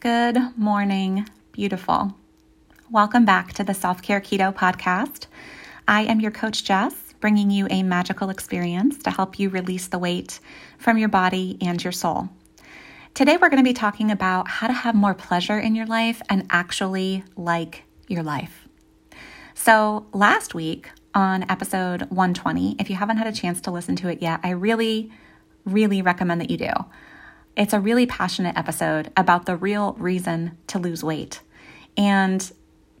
Good morning, beautiful. Welcome back to the Self Care Keto Podcast. I am your coach, Jess, bringing you a magical experience to help you release the weight from your body and your soul. Today, we're going to be talking about how to have more pleasure in your life and actually like your life. So, last week on episode 120, if you haven't had a chance to listen to it yet, I really, really recommend that you do. It's a really passionate episode about the real reason to lose weight. And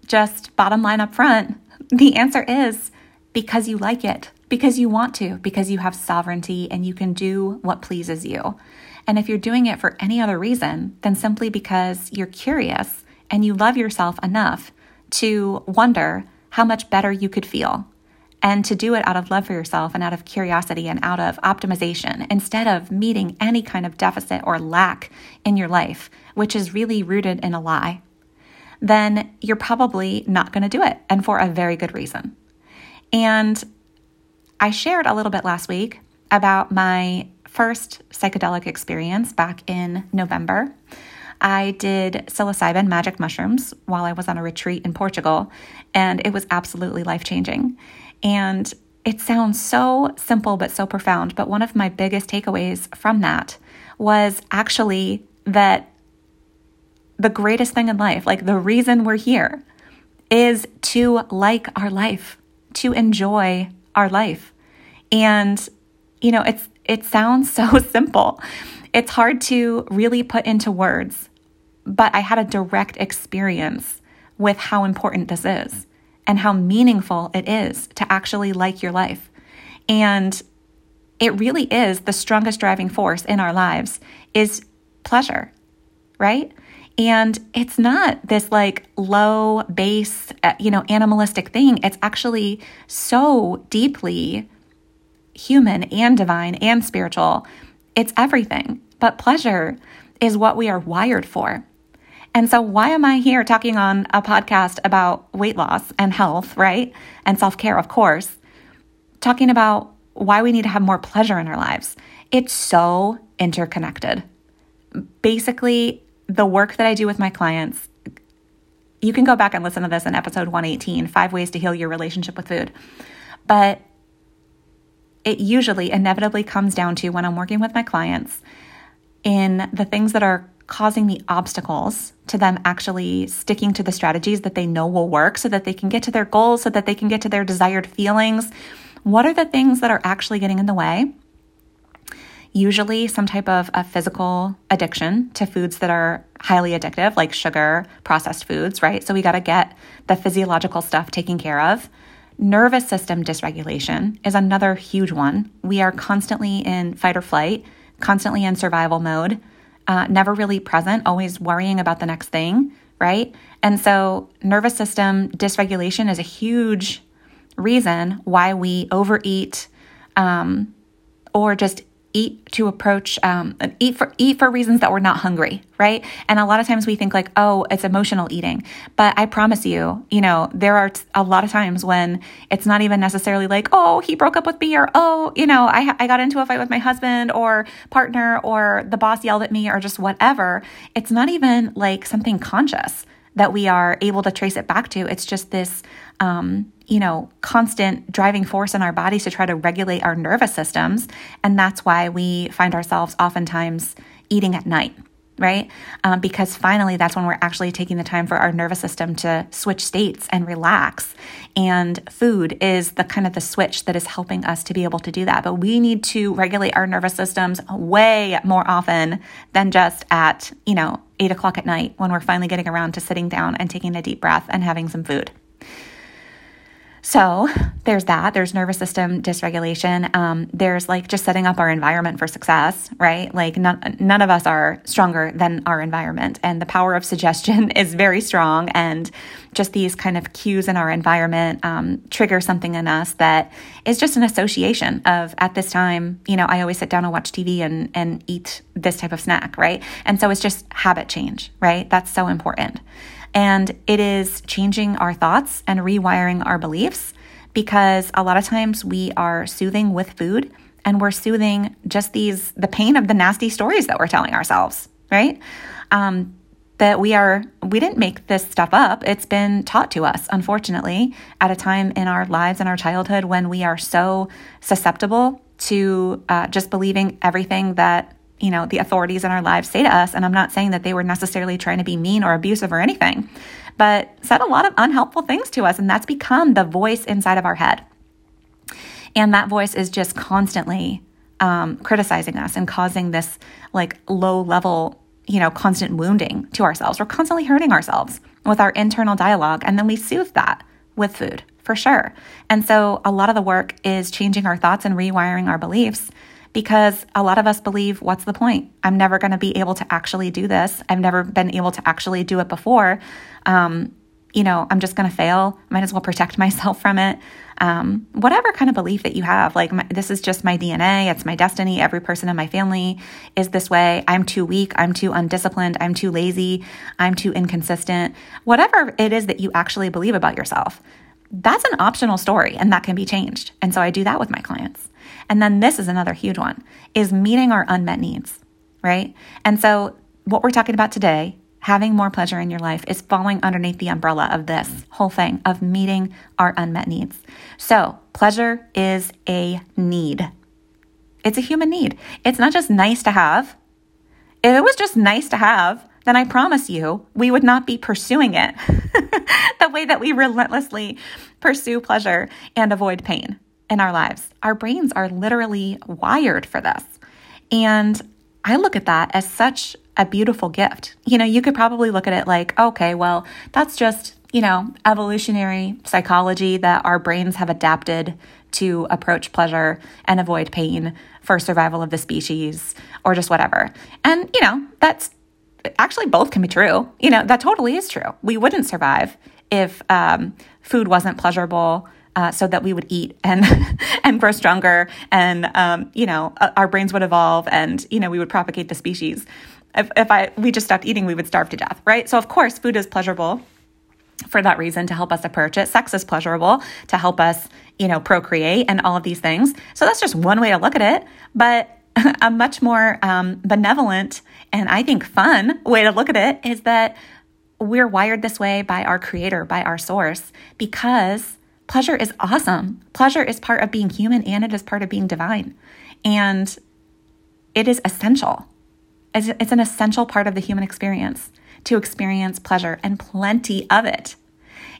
just bottom line up front, the answer is because you like it, because you want to, because you have sovereignty and you can do what pleases you. And if you're doing it for any other reason than simply because you're curious and you love yourself enough to wonder how much better you could feel and to do it out of love for yourself and out of curiosity and out of optimization instead of meeting any kind of deficit or lack in your life, which is really rooted in a lie, then you're probably not going to do it and for a very good reason. And I shared a little bit last week about my first psychedelic experience back in November. I did psilocybin magic mushrooms while I was on a retreat in Portugal, and it was absolutely life changing. And it sounds so simple but so profound. But one of my biggest takeaways from that was actually that the greatest thing in life, like the reason we're here, is to like our life, to enjoy our life. And, you know, it's, it sounds so simple. It's hard to really put into words, but I had a direct experience with how important this is and how meaningful it is to actually like your life. And it really is the strongest driving force in our lives is pleasure, right? And it's not this like low base, uh, you know, animalistic thing. It's actually so deeply human and divine and spiritual. It's everything. But pleasure is what we are wired for. And so, why am I here talking on a podcast about weight loss and health, right? And self care, of course, talking about why we need to have more pleasure in our lives. It's so interconnected. Basically, the work that I do with my clients, you can go back and listen to this in episode 118 Five Ways to Heal Your Relationship with Food. But it usually inevitably comes down to when I'm working with my clients in the things that are causing the obstacles to them actually sticking to the strategies that they know will work so that they can get to their goals, so that they can get to their desired feelings. What are the things that are actually getting in the way? Usually, some type of a physical addiction to foods that are highly addictive, like sugar, processed foods, right? So, we got to get the physiological stuff taken care of. Nervous system dysregulation is another huge one. We are constantly in fight or flight, constantly in survival mode uh, never really present, always worrying about the next thing, right? And so, nervous system dysregulation is a huge reason why we overeat um, or just eat to approach um, eat for eat for reasons that we're not hungry right? And a lot of times we think like oh it's emotional eating. But i promise you you know there are a lot of times when it's not even necessarily like oh he broke up with me or oh you know i, I got into a fight with my husband or partner or the boss yelled at me or just whatever. It's not even like something conscious that we are able to trace it back to it's just this um, you know, constant driving force in our bodies to try to regulate our nervous systems. And that's why we find ourselves oftentimes eating at night, right? Um, because finally, that's when we're actually taking the time for our nervous system to switch states and relax. And food is the kind of the switch that is helping us to be able to do that. But we need to regulate our nervous systems way more often than just at, you know, eight o'clock at night when we're finally getting around to sitting down and taking a deep breath and having some food. So there's that. There's nervous system dysregulation. Um, there's like just setting up our environment for success, right? Like none, none of us are stronger than our environment. And the power of suggestion is very strong. And just these kind of cues in our environment um, trigger something in us that is just an association of at this time, you know, I always sit down and watch TV and, and eat this type of snack, right? And so it's just habit change, right? That's so important. And it is changing our thoughts and rewiring our beliefs because a lot of times we are soothing with food and we're soothing just these, the pain of the nasty stories that we're telling ourselves, right? Um, that we are we didn't make this stuff up it's been taught to us unfortunately at a time in our lives and our childhood when we are so susceptible to uh, just believing everything that you know the authorities in our lives say to us and i'm not saying that they were necessarily trying to be mean or abusive or anything but said a lot of unhelpful things to us and that's become the voice inside of our head and that voice is just constantly um, criticizing us and causing this like low level you know, constant wounding to ourselves. We're constantly hurting ourselves with our internal dialogue. And then we soothe that with food for sure. And so a lot of the work is changing our thoughts and rewiring our beliefs because a lot of us believe, what's the point? I'm never going to be able to actually do this. I've never been able to actually do it before. Um, you know, I'm just going to fail. Might as well protect myself from it. Um, whatever kind of belief that you have, like my, this is just my DNA, it's my destiny. Every person in my family is this way. I'm too weak. I'm too undisciplined. I'm too lazy. I'm too inconsistent. Whatever it is that you actually believe about yourself, that's an optional story and that can be changed. And so I do that with my clients. And then this is another huge one is meeting our unmet needs, right? And so what we're talking about today having more pleasure in your life is falling underneath the umbrella of this whole thing of meeting our unmet needs. So, pleasure is a need. It's a human need. It's not just nice to have. If it was just nice to have, then I promise you, we would not be pursuing it the way that we relentlessly pursue pleasure and avoid pain in our lives. Our brains are literally wired for this. And I look at that as such a beautiful gift. You know, you could probably look at it like, okay, well, that's just, you know, evolutionary psychology that our brains have adapted to approach pleasure and avoid pain for survival of the species or just whatever. And, you know, that's actually both can be true. You know, that totally is true. We wouldn't survive if um, food wasn't pleasurable uh, so that we would eat and and grow stronger, and um, you know our brains would evolve, and you know we would propagate the species. If, if I we just stopped eating, we would starve to death, right? So of course, food is pleasurable for that reason to help us approach it. Sex is pleasurable to help us, you know, procreate and all of these things. So that's just one way to look at it. But a much more um, benevolent and I think fun way to look at it is that we're wired this way by our creator, by our source, because pleasure is awesome. Pleasure is part of being human and it is part of being divine. And it is essential. It's, an essential part of the human experience to experience pleasure and plenty of it.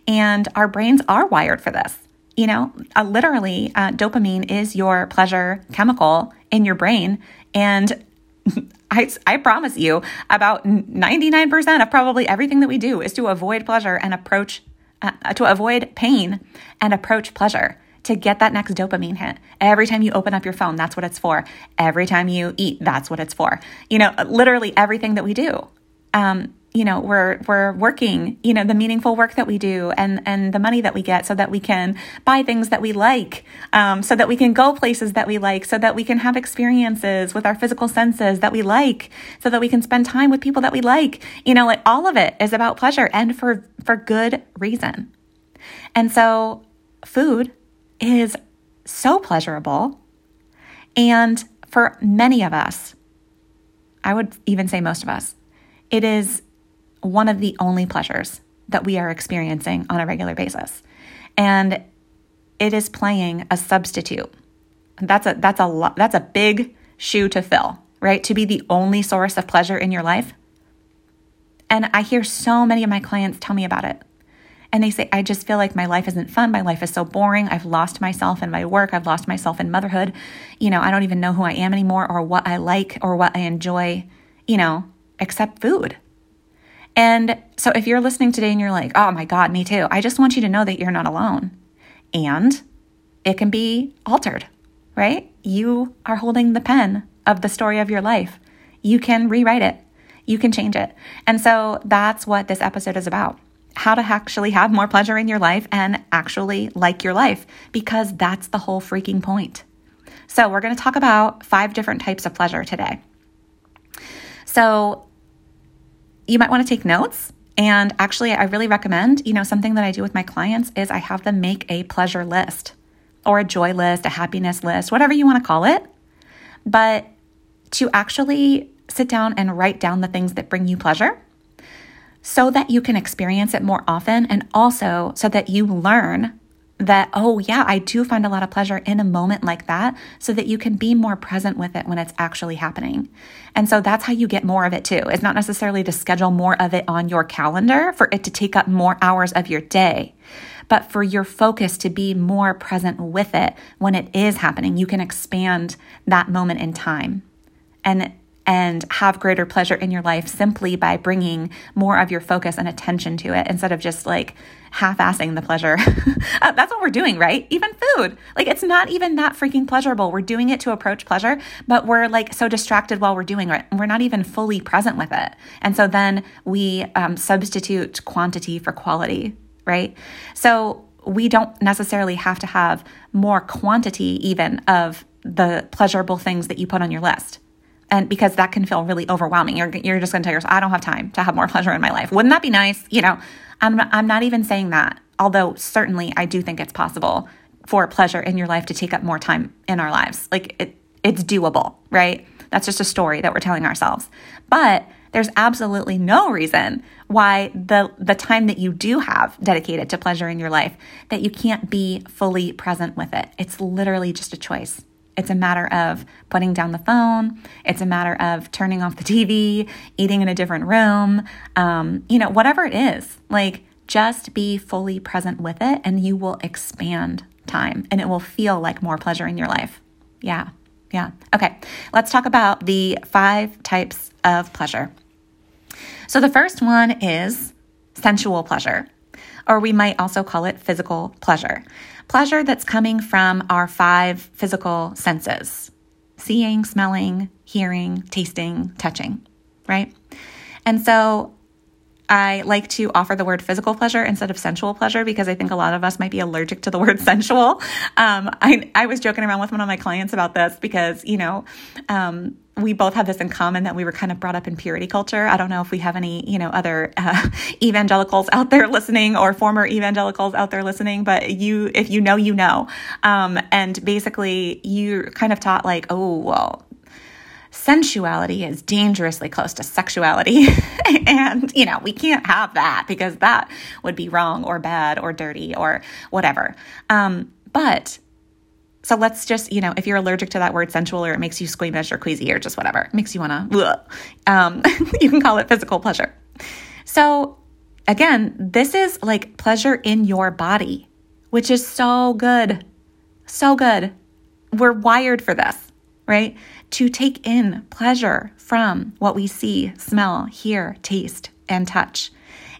And our brains are wired for this. You know, uh, literally, uh, dopamine is your pleasure chemical in your brain. And I, I promise you, about 99% of probably everything that we do is to avoid pleasure and approach uh, to avoid pain and approach pleasure to get that next dopamine hit. Every time you open up your phone, that's what it's for. Every time you eat, that's what it's for. You know, literally everything that we do. Um, you know we're we're working you know the meaningful work that we do and and the money that we get so that we can buy things that we like um, so that we can go places that we like so that we can have experiences with our physical senses that we like so that we can spend time with people that we like you know like all of it is about pleasure and for for good reason and so food is so pleasurable and for many of us i would even say most of us it is one of the only pleasures that we are experiencing on a regular basis. And it is playing a substitute. That's a that's a lo- that's a big shoe to fill, right? To be the only source of pleasure in your life. And I hear so many of my clients tell me about it. And they say, I just feel like my life isn't fun. My life is so boring. I've lost myself in my work. I've lost myself in motherhood. You know, I don't even know who I am anymore or what I like or what I enjoy, you know, except food. And so if you're listening today and you're like, oh my God, me too, I just want you to know that you're not alone. And it can be altered, right? You are holding the pen of the story of your life. You can rewrite it, you can change it. And so that's what this episode is about how to actually have more pleasure in your life and actually like your life, because that's the whole freaking point. So, we're going to talk about five different types of pleasure today. So, you might want to take notes. And actually, I really recommend, you know, something that I do with my clients is I have them make a pleasure list or a joy list, a happiness list, whatever you want to call it. But to actually sit down and write down the things that bring you pleasure, so that you can experience it more often and also so that you learn that, oh, yeah, I do find a lot of pleasure in a moment like that, so that you can be more present with it when it's actually happening. And so that's how you get more of it too. It's not necessarily to schedule more of it on your calendar for it to take up more hours of your day, but for your focus to be more present with it when it is happening. You can expand that moment in time. And and have greater pleasure in your life simply by bringing more of your focus and attention to it instead of just like half assing the pleasure. Uh, that's what we're doing, right? Even food. Like it's not even that freaking pleasurable. We're doing it to approach pleasure, but we're like so distracted while we're doing it. We're not even fully present with it. And so then we um, substitute quantity for quality, right? So we don't necessarily have to have more quantity even of the pleasurable things that you put on your list and because that can feel really overwhelming. You're, you're just going to tell yourself i don't have time to have more pleasure in my life. Wouldn't that be nice? You know I'm, I'm not even saying that although certainly i do think it's possible for pleasure in your life to take up more time in our lives. Like it, it's doable right? That's just a story that we're telling ourselves. But there's absolutely no reason why the the time that you do have dedicated to pleasure in your life that you can't be fully present with it. It's literally just a choice it's a matter of putting down the phone. It's a matter of turning off the TV, eating in a different room, um, you know, whatever it is. Like, just be fully present with it and you will expand time and it will feel like more pleasure in your life. Yeah. Yeah. Okay. Let's talk about the five types of pleasure. So, the first one is sensual pleasure, or we might also call it physical pleasure pleasure that's coming from our five physical senses seeing, smelling, hearing, tasting, touching, right? And so I like to offer the word physical pleasure instead of sensual pleasure because I think a lot of us might be allergic to the word sensual. Um, I, I was joking around with one of my clients about this because, you know, um, we both have this in common that we were kind of brought up in purity culture. I don't know if we have any, you know, other uh, evangelicals out there listening or former evangelicals out there listening, but you, if you know, you know. Um, and basically, you're kind of taught like, oh, well, sensuality is dangerously close to sexuality. and, you know, we can't have that because that would be wrong or bad or dirty or whatever. Um, but so let's just, you know, if you're allergic to that word sensual or it makes you squeamish or queasy or just whatever, makes you want to, um, you can call it physical pleasure. So again, this is like pleasure in your body, which is so good. So good. We're wired for this, right? To take in pleasure from what we see, smell, hear, taste, and touch.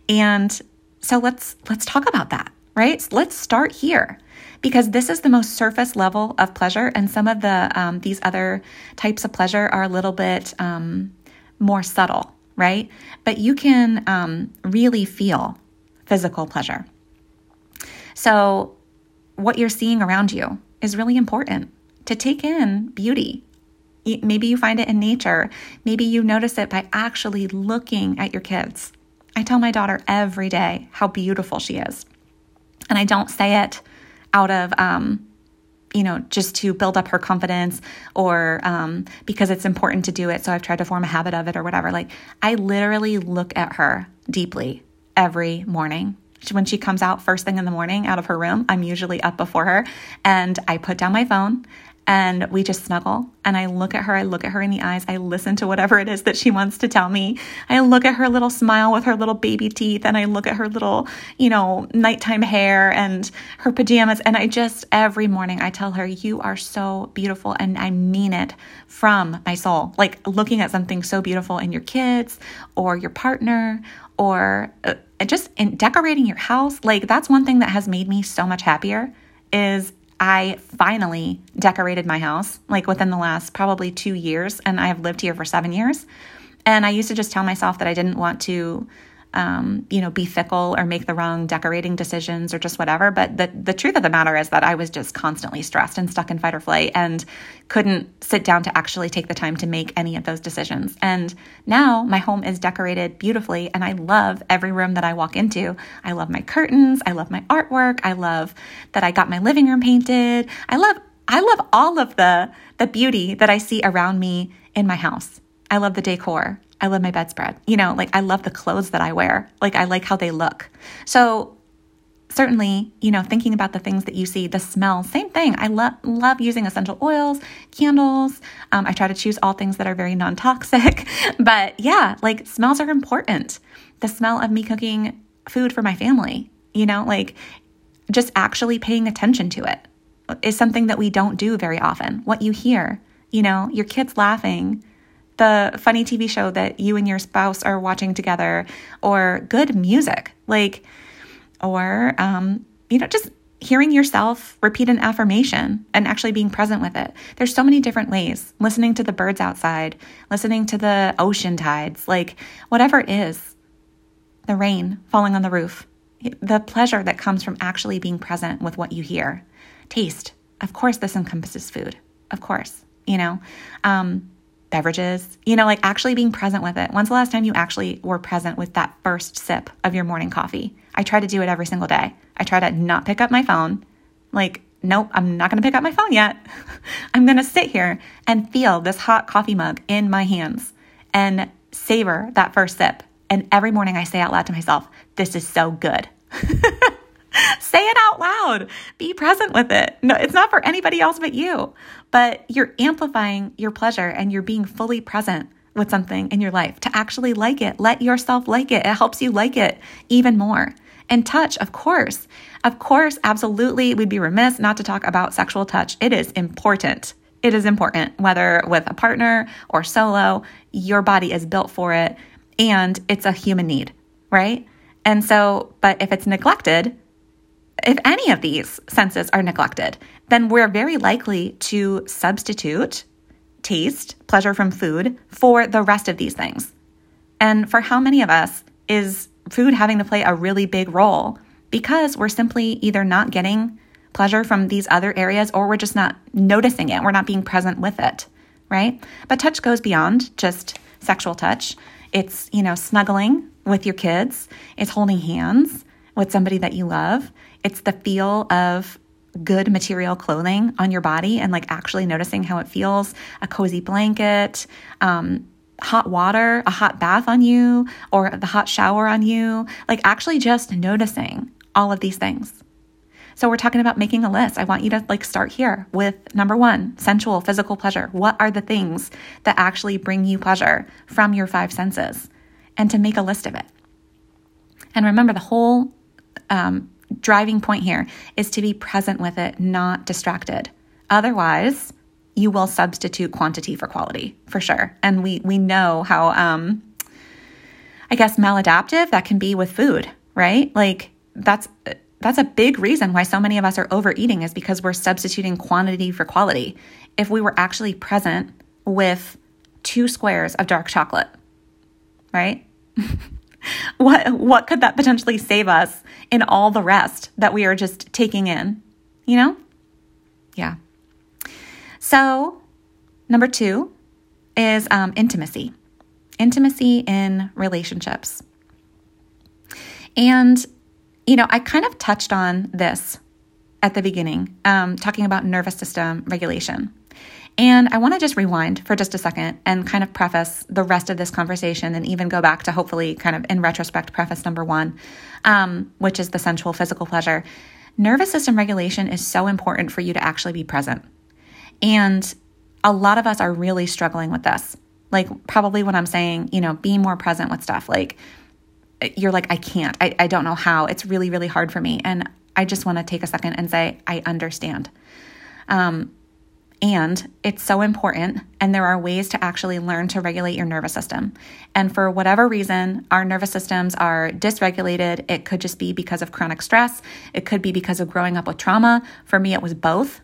And so let's let's talk about that, right? Let's start here because this is the most surface level of pleasure, and some of the um, these other types of pleasure are a little bit um, more subtle, right? But you can um, really feel physical pleasure. So, what you're seeing around you is really important to take in beauty, Maybe you find it in nature. Maybe you notice it by actually looking at your kids. I tell my daughter every day how beautiful she is. And I don't say it out of, um, you know, just to build up her confidence or um, because it's important to do it. So I've tried to form a habit of it or whatever. Like, I literally look at her deeply every morning when she comes out first thing in the morning out of her room, I'm usually up before her and I put down my phone and we just snuggle and I look at her, I look at her in the eyes, I listen to whatever it is that she wants to tell me. I look at her little smile with her little baby teeth and I look at her little, you know, nighttime hair and her pajamas and I just every morning I tell her you are so beautiful and I mean it from my soul. Like looking at something so beautiful in your kids or your partner or uh, just in decorating your house, like that's one thing that has made me so much happier is I finally decorated my house like within the last probably two years, and I have lived here for seven years. And I used to just tell myself that I didn't want to um, you know, be fickle or make the wrong decorating decisions or just whatever. But the, the truth of the matter is that I was just constantly stressed and stuck in fight or flight and couldn't sit down to actually take the time to make any of those decisions. And now my home is decorated beautifully and I love every room that I walk into. I love my curtains. I love my artwork. I love that I got my living room painted. I love, I love all of the, the beauty that I see around me in my house. I love the decor. I love my bedspread. You know, like I love the clothes that I wear. Like I like how they look. So certainly, you know, thinking about the things that you see, the smell, same thing. I love love using essential oils, candles. Um, I try to choose all things that are very non toxic. but yeah, like smells are important. The smell of me cooking food for my family, you know, like just actually paying attention to it is something that we don't do very often. What you hear, you know, your kids laughing, the funny TV show that you and your spouse are watching together, or good music, like, or, um, you know, just hearing yourself repeat an affirmation and actually being present with it. There's so many different ways. Listening to the birds outside, listening to the ocean tides, like whatever it is, the rain falling on the roof, the pleasure that comes from actually being present with what you hear. Taste. Of course, this encompasses food. Of course, you know, um, beverages, you know, like actually being present with it. When's the last time you actually were present with that first sip of your morning coffee? I try to do it every single day. I try to not pick up my phone. Like, nope, I'm not going to pick up my phone yet. I'm going to sit here and feel this hot coffee mug in my hands and savor that first sip. And every morning I say out loud to myself, this is so good. Say it out loud. Be present with it. No, it's not for anybody else but you, but you're amplifying your pleasure and you're being fully present with something in your life to actually like it. Let yourself like it. It helps you like it even more. And touch, of course. Of course, absolutely. We'd be remiss not to talk about sexual touch. It is important. It is important, whether with a partner or solo, your body is built for it and it's a human need, right? And so, but if it's neglected, if any of these senses are neglected, then we're very likely to substitute taste, pleasure from food, for the rest of these things. And for how many of us is food having to play a really big role because we're simply either not getting pleasure from these other areas or we're just not noticing it, we're not being present with it, right? But touch goes beyond just sexual touch. It's, you know, snuggling with your kids, it's holding hands with somebody that you love, it's the feel of good material clothing on your body and like actually noticing how it feels a cozy blanket, um, hot water, a hot bath on you, or the hot shower on you. Like actually just noticing all of these things. So we're talking about making a list. I want you to like start here with number 1, sensual physical pleasure. What are the things that actually bring you pleasure from your five senses? And to make a list of it. And remember the whole um, driving point here is to be present with it, not distracted. Otherwise, you will substitute quantity for quality for sure. And we we know how um I guess maladaptive that can be with food, right? Like that's that's a big reason why so many of us are overeating is because we're substituting quantity for quality. If we were actually present with two squares of dark chocolate, right? what what could that potentially save us in all the rest that we are just taking in? You know? Yeah. So, number two is um, intimacy. Intimacy in relationships. And, you know, I kind of touched on this at the beginning, um, talking about nervous system regulation. And I want to just rewind for just a second and kind of preface the rest of this conversation and even go back to hopefully kind of in retrospect preface number one, um, which is the sensual physical pleasure. Nervous system regulation is so important for you to actually be present. And a lot of us are really struggling with this. Like, probably when I'm saying, you know, be more present with stuff, like, you're like, I can't, I, I don't know how. It's really, really hard for me. And I just want to take a second and say, I understand. Um, and it's so important, and there are ways to actually learn to regulate your nervous system. And for whatever reason, our nervous systems are dysregulated. It could just be because of chronic stress, it could be because of growing up with trauma. For me, it was both.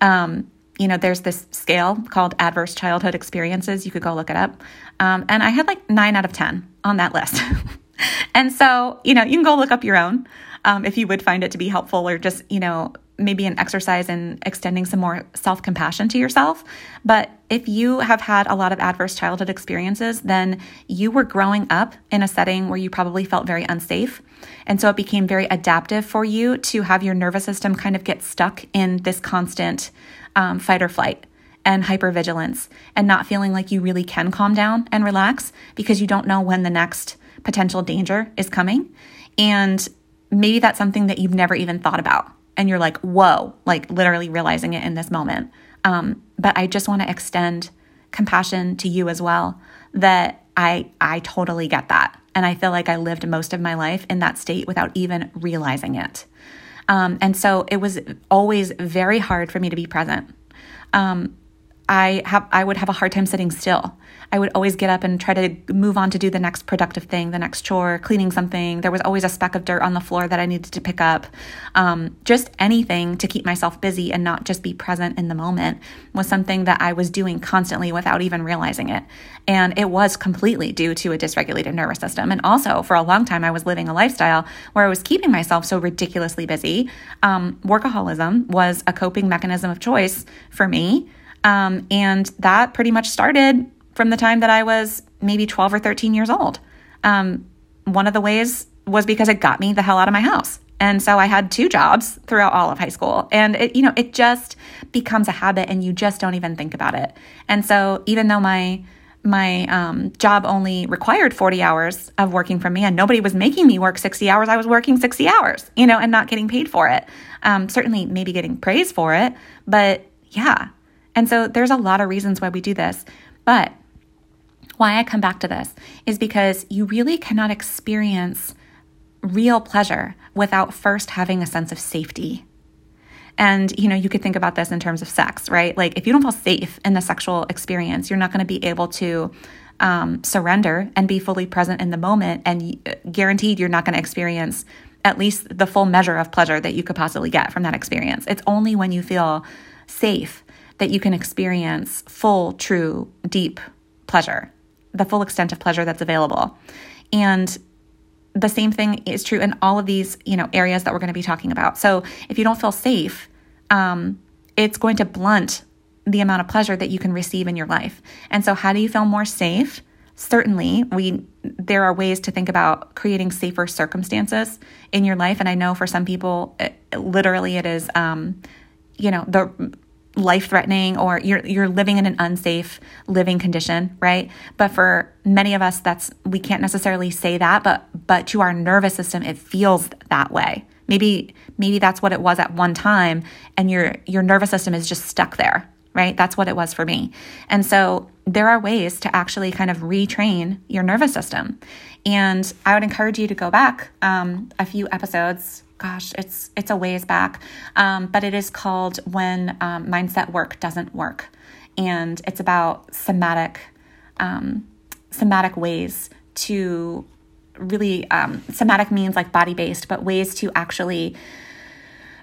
Um, you know, there's this scale called adverse childhood experiences. You could go look it up. Um, and I had like nine out of 10 on that list. and so, you know, you can go look up your own um, if you would find it to be helpful or just, you know, maybe an exercise in extending some more self compassion to yourself. But if you have had a lot of adverse childhood experiences, then you were growing up in a setting where you probably felt very unsafe. And so it became very adaptive for you to have your nervous system kind of get stuck in this constant um, fight or flight. and hypervigilance and not feeling like you really can calm down and relax because you don't know when the next potential danger is coming. And maybe that's something that you've never even thought about. And you're like, whoa, like literally realizing it in this moment. Um, but I just want to extend compassion to you as well that I I totally get that. And I feel like I lived most of my life in that state without even realizing it. Um, and so it was always very hard for me to be present. Um, I have I would have a hard time sitting still. I would always get up and try to move on to do the next productive thing, the next chore, cleaning something. There was always a speck of dirt on the floor that I needed to pick up. Um, just anything to keep myself busy and not just be present in the moment was something that I was doing constantly without even realizing it. And it was completely due to a dysregulated nervous system. And also, for a long time, I was living a lifestyle where I was keeping myself so ridiculously busy. Um, workaholism was a coping mechanism of choice for me. Um, and that pretty much started from the time that I was maybe 12 or 13 years old. Um, one of the ways was because it got me the hell out of my house. And so I had two jobs throughout all of high school. And it, you know, it just becomes a habit and you just don't even think about it. And so even though my my um, job only required 40 hours of working from me and nobody was making me work 60 hours i was working 60 hours you know and not getting paid for it um, certainly maybe getting praise for it but yeah and so there's a lot of reasons why we do this. But why I come back to this is because you really cannot experience real pleasure without first having a sense of safety. And, you know, you could think about this in terms of sex, right? Like, if you don't feel safe in the sexual experience, you're not going to be able to um, surrender and be fully present in the moment. And guaranteed, you're not going to experience at least the full measure of pleasure that you could possibly get from that experience. It's only when you feel safe that you can experience full, true, deep pleasure, the full extent of pleasure that's available. And the same thing is true in all of these, you know, areas that we're going to be talking about. So if you don't feel safe, um, it's going to blunt the amount of pleasure that you can receive in your life. And so, how do you feel more safe? Certainly, we there are ways to think about creating safer circumstances in your life. And I know for some people, it, literally, it is, um, you know, the life threatening or you're you're living in an unsafe living condition, right? But for many of us that's we can't necessarily say that, but but to our nervous system it feels that way. Maybe maybe that's what it was at one time and your your nervous system is just stuck there, right? That's what it was for me. And so there are ways to actually kind of retrain your nervous system. And I would encourage you to go back um, a few episodes gosh, it's it's a ways back, um, but it is called when um, mindset work doesn't work, and it's about somatic um, somatic ways to really um, somatic means like body based, but ways to actually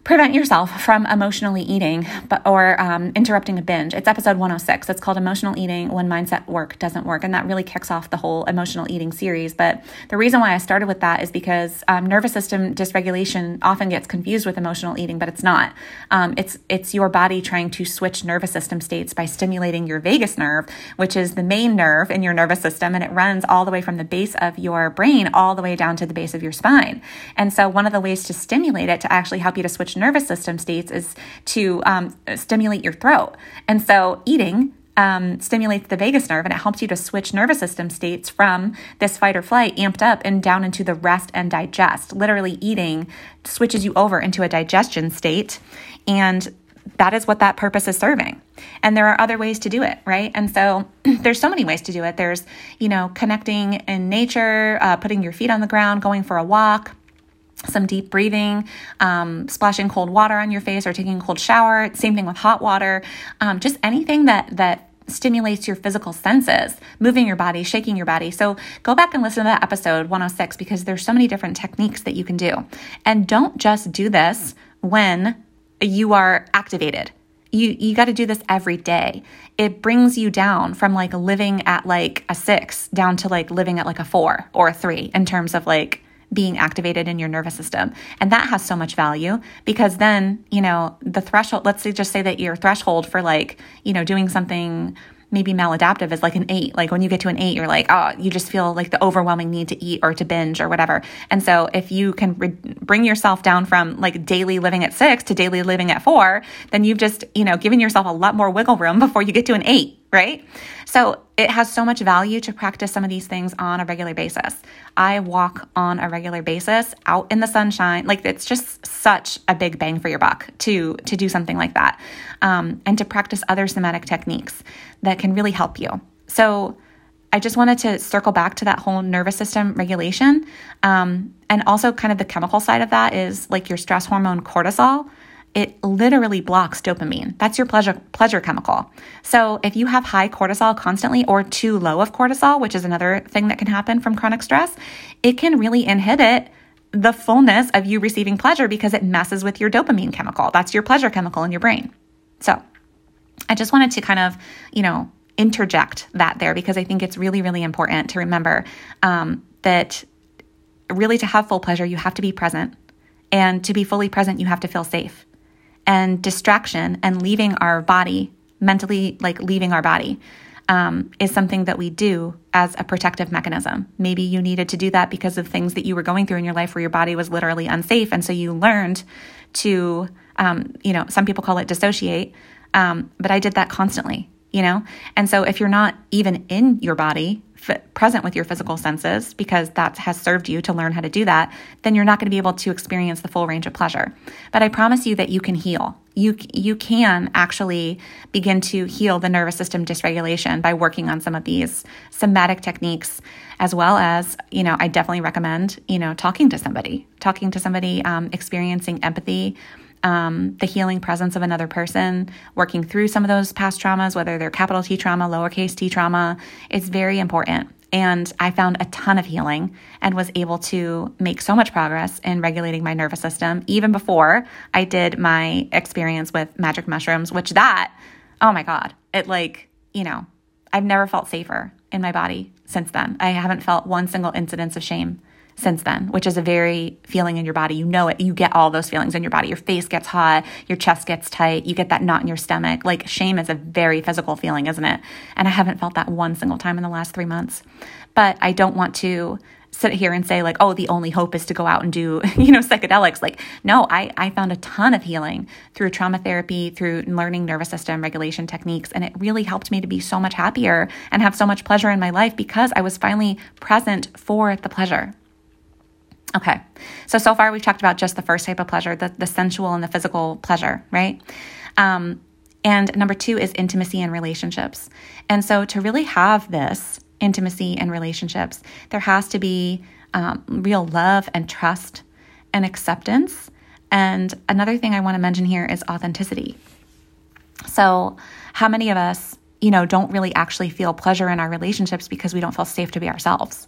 prevent yourself from emotionally eating but or um, interrupting a binge. It's episode 106 it's called emotional eating when mindset work doesn't work and that really kicks off the whole emotional eating series. But the reason why i started with that is because um, nervous system dysregulation often gets confused with emotional eating but it's not. Um, it's it's your body trying to switch nervous system states by stimulating your vagus nerve which is the main nerve in your nervous system and it runs all the way from the base of your brain all the way down to the base of your spine. And so one of the ways to stimulate it to actually help you to switch nervous system states is to um, stimulate your throat. And so eating um, stimulates the vagus nerve and it helps you to switch nervous system states from this fight or flight amped up and down into the rest and digest. Literally, eating switches you over into a digestion state. And that is what that purpose is serving. And there are other ways to do it, right? And so there's so many ways to do it. There's, you know, connecting in nature, uh, putting your feet on the ground, going for a walk, some deep breathing, um, splashing cold water on your face, or taking a cold shower. Same thing with hot water. Um, just anything that that stimulates your physical senses, moving your body, shaking your body. So go back and listen to that episode 106 because there's so many different techniques that you can do. And don't just do this when you are activated. You you got to do this every day. It brings you down from like living at like a 6 down to like living at like a 4 or a 3 in terms of like being activated in your nervous system. And that has so much value because then, you know, the threshold, let's say just say that your threshold for like, you know, doing something maybe maladaptive is like an eight. Like when you get to an eight, you're like, oh, you just feel like the overwhelming need to eat or to binge or whatever. And so if you can re- bring yourself down from like daily living at six to daily living at four, then you've just, you know, given yourself a lot more wiggle room before you get to an eight right? So it has so much value to practice some of these things on a regular basis. I walk on a regular basis out in the sunshine. Like it's just such a big bang for your buck to to do something like that, um, and to practice other somatic techniques that can really help you. So. I just wanted to circle back to that whole nervous system regulation. Um, and also, kind of the chemical side of that is like your stress hormone cortisol it literally blocks dopamine. That's your pleasure pleasure chemical. So if you have high cortisol constantly or too low of cortisol, which is another thing that can happen from chronic stress, it can really inhibit the fullness of you receiving pleasure because it messes with your dopamine chemical. That's your pleasure chemical in your brain. So I just wanted to kind of, you know, interject that there because I think it's really, really important to remember um, that really to have full pleasure, you have to be present. And to be fully present, you have to feel safe and distraction and leaving our body, mentally like leaving our body, um, is something that we do as a protective mechanism. Maybe you needed to do that because of things that you were going through in your life where your body was literally unsafe. And so you learned to, um, you know, some people call it dissociate, um, but I did that constantly, you know? And so if you're not even in your body, present with your physical senses because that has served you to learn how to do that, then you're not going to be able to experience the full range of pleasure. But I promise you that you can heal. You you can actually begin to heal the nervous system dysregulation by working on some of these somatic techniques, as well as you know I definitely recommend you know talking to somebody, talking to somebody, um, experiencing empathy um, the healing presence of another person, working through some of those past traumas, whether they're capital T trauma, lowercase t trauma, it's very important. And I found a ton of healing and was able to make so much progress in regulating my nervous system even before I did my experience with magic mushrooms, which that, oh my God, it like, you know, I've never felt safer in my body since then. I haven't felt one single incidence of shame since then, which is a very feeling in your body. You know it. You get all those feelings in your body. Your face gets hot, your chest gets tight, you get that knot in your stomach. Like shame is a very physical feeling, isn't it? And I haven't felt that one single time in the last three months. But I don't want to sit here and say like oh the only hope is to go out and do you know psychedelics like no i i found a ton of healing through trauma therapy through learning nervous system regulation techniques and it really helped me to be so much happier and have so much pleasure in my life because i was finally present for the pleasure Okay, so so far we've talked about just the first type of pleasure, the, the sensual and the physical pleasure, right? Um, and number two is intimacy and relationships. And so to really have this intimacy and relationships, there has to be um, real love and trust and acceptance. And another thing I want to mention here is authenticity. So, how many of us, you know, don't really actually feel pleasure in our relationships because we don't feel safe to be ourselves?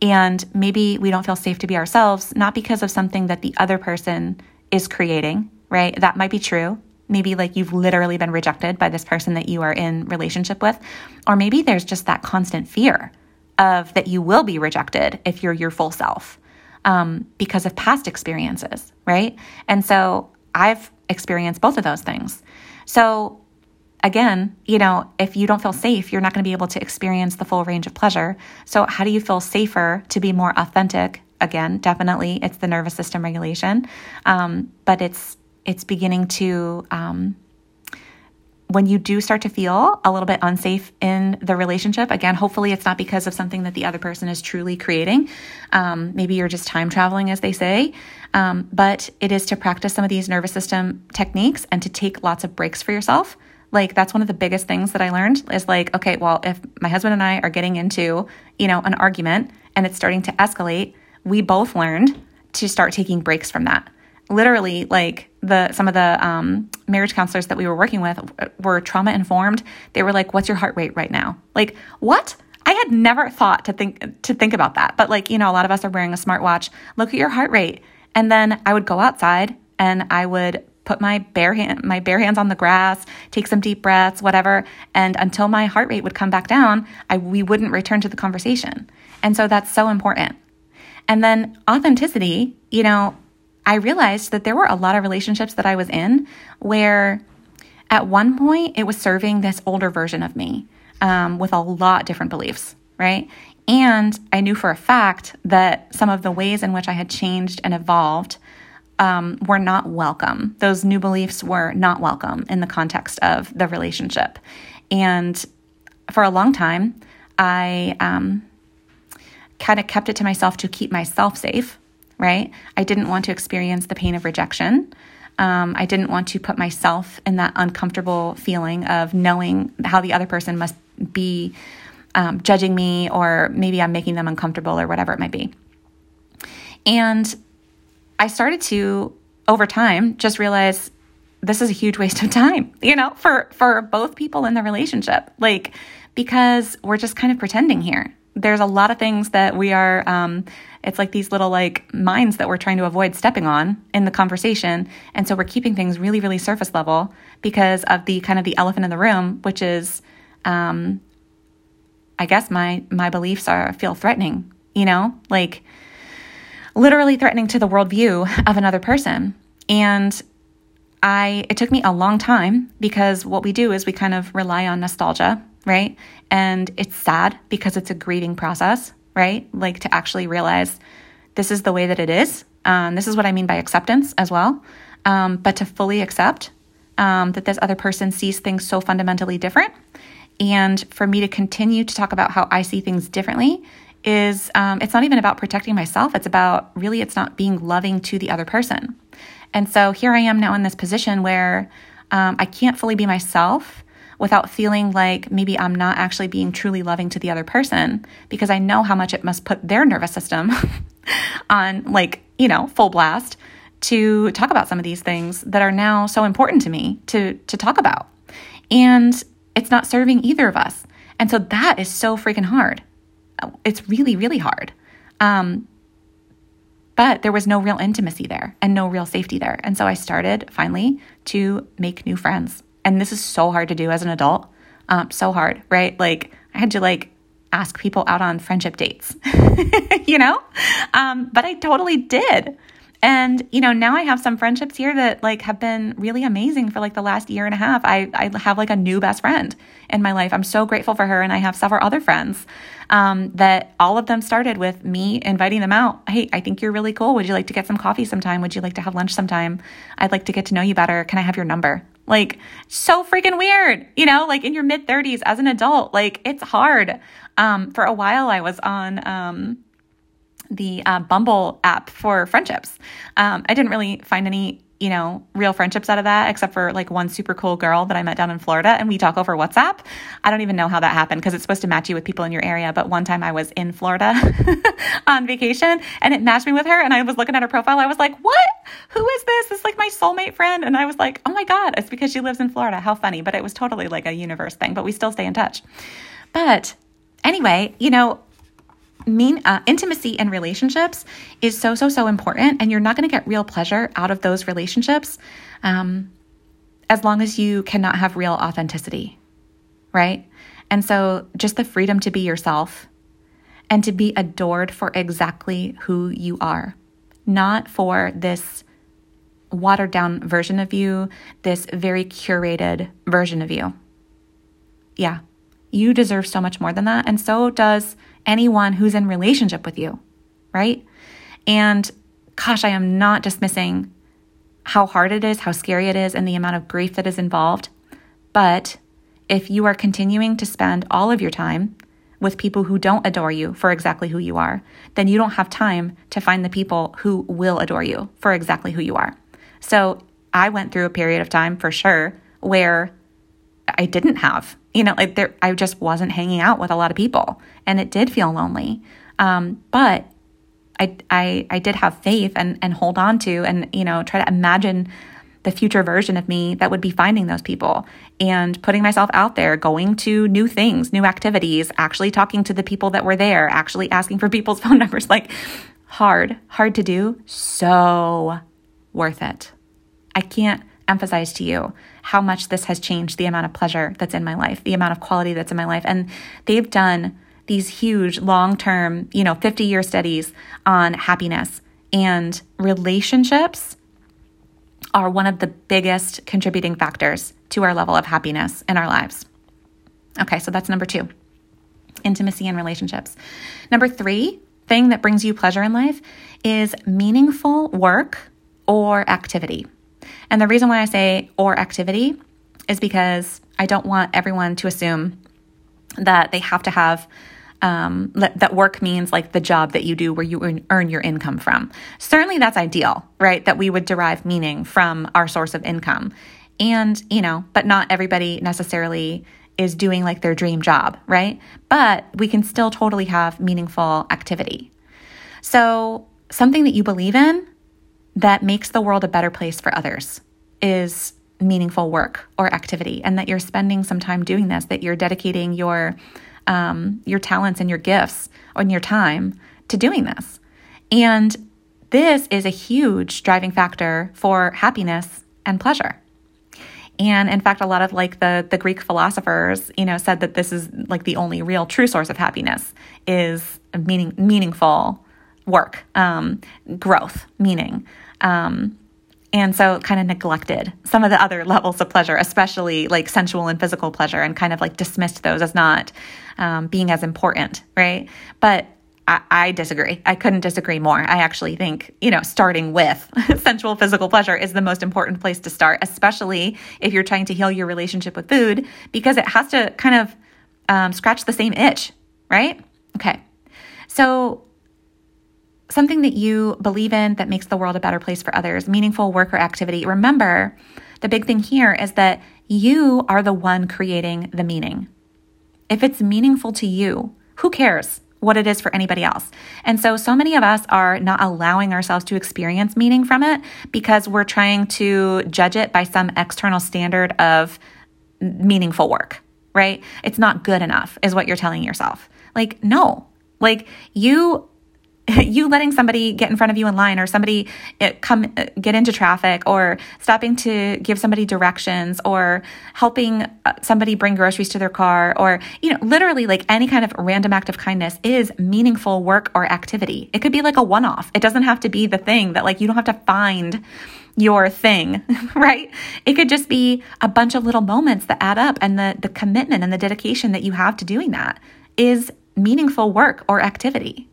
And maybe we don't feel safe to be ourselves, not because of something that the other person is creating, right? That might be true. Maybe like you've literally been rejected by this person that you are in relationship with. Or maybe there's just that constant fear of that you will be rejected if you're your full self um, because of past experiences, right? And so I've experienced both of those things. So again, you know, if you don't feel safe, you're not going to be able to experience the full range of pleasure. So, how do you feel safer to be more authentic? Again, definitely, it's the nervous system regulation, um, but it's it's beginning to um, when you do start to feel a little bit unsafe in the relationship, again, hopefully it's not because of something that the other person is truly creating. Um, maybe you're just time traveling, as they say. Um, but it is to practice some of these nervous system techniques and to take lots of breaks for yourself. Like that's one of the biggest things that I learned is like, okay, well, if my husband and I are getting into, you know, an argument and it's starting to escalate, we both learned to start taking breaks from that. Literally, like the some of the um, marriage counselors that we were working with were trauma informed. They were like, "What's your heart rate right now?" Like, what? I had never thought to think to think about that. But like, you know, a lot of us are wearing a smartwatch. Look at your heart rate. And then I would go outside and I would put my bare hand my bare hands on the grass, take some deep breaths, whatever, and until my heart rate would come back down, I we wouldn't return to the conversation. And so that's so important. And then authenticity, you know, I realized that there were a lot of relationships that I was in where at one point it was serving this older version of me. um, with a lot different beliefs, right? And I knew for a fact that some of the ways in which I had changed and evolved um, were not welcome. Those new beliefs were not welcome in the context of the relationship. And for a long time, I um, kind of kept it to myself to keep myself safe, right? I didn't want to experience the pain of rejection. Um, I didn't want to put myself in that uncomfortable feeling of knowing how the other person must be um, judging me, or maybe I'm making them uncomfortable, or whatever it might be. And I started to, over time, just realize this is a huge waste of time, you know, for for both people in the relationship. Like because we're just kind of pretending here. There's a lot of things that we are um, it's like these little like mines that we're trying to avoid stepping on in the conversation. And so we're keeping things really, really surface level because of the kind of the elephant in the room, which is um, I guess my my beliefs are feel threatening, you know, like literally threatening to the worldview of another person. And I it took me a long time because what we do is we kind of rely on nostalgia, right? And it's sad because it's a grieving process, right? Like to actually realize this is the way that it is. Um, this is what I mean by acceptance as well. Um, but to fully accept um, that this other person sees things so fundamentally different, and for me to continue to talk about how I see things differently is um, it's not even about protecting myself. It's about really, it's not being loving to the other person. And so here I am now in this position where um, I can't fully be myself without feeling like maybe I'm not actually being truly loving to the other person because I know how much it must put their nervous system on, like, you know, full blast to talk about some of these things that are now so important to me to, to talk about. And it's not serving either of us. And so that is so freaking hard. It's really, really hard. Um, but there was no real intimacy there and no real safety there. And so I started finally to make new friends. And this is so hard to do as an adult. Um, so hard, right? Like I had to like ask people out on friendship dates, you know? Um, but I totally did. And, you know, now I have some friendships here that like have been really amazing for like the last year and a half. I, I have like a new best friend in my life. I'm so grateful for her. And I have several other friends um, that all of them started with me inviting them out. Hey, I think you're really cool. Would you like to get some coffee sometime? Would you like to have lunch sometime? I'd like to get to know you better. Can I have your number? Like, so freaking weird, you know, like in your mid 30s as an adult, like it's hard. Um, for a while, I was on, um, the uh, Bumble app for friendships. Um, I didn't really find any, you know, real friendships out of that, except for like one super cool girl that I met down in Florida, and we talk over WhatsApp. I don't even know how that happened because it's supposed to match you with people in your area. But one time I was in Florida on vacation, and it matched me with her, and I was looking at her profile. I was like, "What? Who is this? This is like my soulmate friend." And I was like, "Oh my god, it's because she lives in Florida. How funny!" But it was totally like a universe thing. But we still stay in touch. But anyway, you know, mean uh, intimacy and relationships is so so so important and you're not going to get real pleasure out of those relationships um, as long as you cannot have real authenticity right? And so just the freedom to be yourself and to be adored for exactly who you are not for this watered down version of you this very curated version of you. Yeah you deserve so much more than that and so does anyone who's in relationship with you, right? And gosh, I am not dismissing how hard it is, how scary it is, and the amount of grief that is involved. But if you are continuing to spend all of your time with people who don't adore you for exactly who you are, then you don't have time to find the people who will adore you for exactly who you are. So I went through a period of time for sure where I didn't have you know, like there, I just wasn't hanging out with a lot of people, and it did feel lonely. Um, but I, I, I did have faith and and hold on to, and you know, try to imagine the future version of me that would be finding those people and putting myself out there, going to new things, new activities, actually talking to the people that were there, actually asking for people's phone numbers. Like hard, hard to do, so worth it. I can't emphasize to you how much this has changed the amount of pleasure that's in my life, the amount of quality that's in my life. And they've done these huge long term, you know, 50 year studies on happiness and relationships are one of the biggest contributing factors to our level of happiness in our lives. Okay, so that's number two intimacy and relationships. Number three thing that brings you pleasure in life is meaningful work or activity. And the reason why I say or activity is because I don't want everyone to assume that they have to have um, that work means like the job that you do where you earn, earn your income from. Certainly that's ideal, right? That we would derive meaning from our source of income. And, you know, but not everybody necessarily is doing like their dream job, right? But we can still totally have meaningful activity. So, something that you believe in that makes the world a better place for others is meaningful work or activity, and that you're spending some time doing this, that you're dedicating your um, your talents and your gifts and your time to doing this. And this is a huge driving factor for happiness and pleasure. And in fact, a lot of like the, the Greek philosophers, you know, said that this is like the only real true source of happiness is meaning, meaningful work, um, growth, meaning. Um, and so kind of neglected some of the other levels of pleasure, especially like sensual and physical pleasure, and kind of like dismissed those as not um, being as important, right? But I, I disagree. I couldn't disagree more. I actually think, you know, starting with sensual physical pleasure is the most important place to start, especially if you're trying to heal your relationship with food, because it has to kind of um, scratch the same itch, right? Okay. So, something that you believe in that makes the world a better place for others, meaningful work or activity. Remember, the big thing here is that you are the one creating the meaning. If it's meaningful to you, who cares? what it is for anybody else. And so, so many of us are not allowing ourselves to experience meaning from it because we're trying to judge it by some external standard of meaningful work, right? It's not good enough, is what you're telling yourself. Like, no, like you you letting somebody get in front of you in line or somebody eh, come eh, get into traffic or stopping to give somebody directions or helping uh, somebody bring groceries to their car or you know literally like any kind of random act of kindness is meaningful work or activity it could be like a one off it doesn't have to be the thing that like you don't have to find your thing, right? It could just be a bunch of little moments that add up and the the commitment and the dedication that you have to doing that is meaningful work or activity.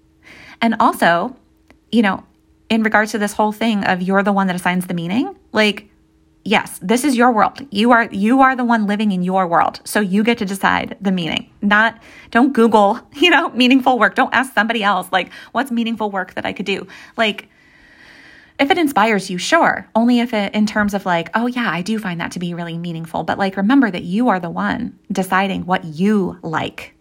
And also, you know, in regards to this whole thing of you're the one that assigns the meaning, like yes, this is your world. You are you are the one living in your world. So you get to decide the meaning. Not don't Google, you know, meaningful work. Don't ask somebody else like what's meaningful work that I could do. Like if it inspires you, sure. Only if it in terms of like, oh yeah, I do find that to be really meaningful. But like remember that you are the one deciding what you like.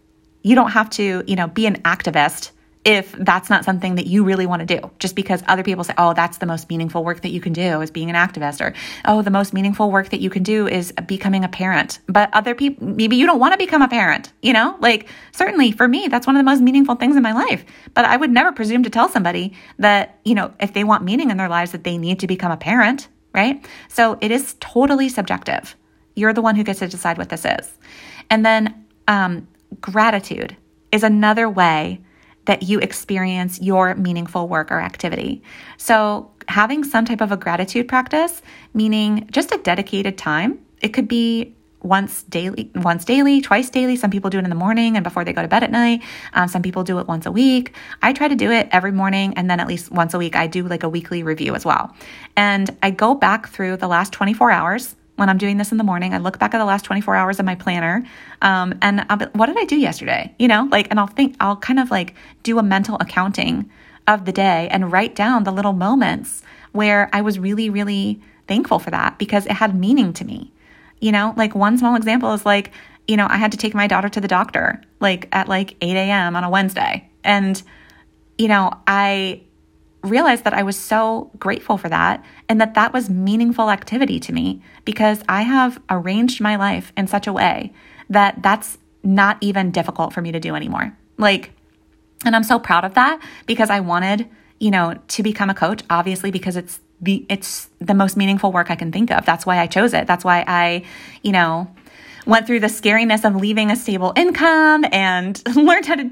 You don't have to, you know, be an activist if that's not something that you really want to do, just because other people say, oh, that's the most meaningful work that you can do is being an activist, or oh, the most meaningful work that you can do is becoming a parent. But other people, maybe you don't want to become a parent, you know? Like, certainly for me, that's one of the most meaningful things in my life. But I would never presume to tell somebody that, you know, if they want meaning in their lives, that they need to become a parent, right? So it is totally subjective. You're the one who gets to decide what this is. And then um, gratitude is another way that you experience your meaningful work or activity. So, having some type of a gratitude practice, meaning just a dedicated time, it could be once daily, once daily, twice daily. Some people do it in the morning and before they go to bed at night. Um, some people do it once a week. I try to do it every morning and then at least once a week. I do like a weekly review as well. And I go back through the last 24 hours when I'm doing this in the morning. I look back at the last 24 hours of my planner, um, and I'll be, what did I do yesterday? You know, like, and I'll think, I'll kind of like do a mental accounting of the day and write down the little moments where I was really, really thankful for that because it had meaning to me. You know, like one small example is like, you know, I had to take my daughter to the doctor like at like 8 a.m. on a Wednesday. And, you know, I realized that I was so grateful for that and that that was meaningful activity to me because I have arranged my life in such a way that that's not even difficult for me to do anymore. Like, and I'm so proud of that because I wanted, you know, to become a coach, obviously, because it's the, it's the most meaningful work I can think of. That's why I chose it. That's why I, you know, went through the scariness of leaving a stable income and learned how to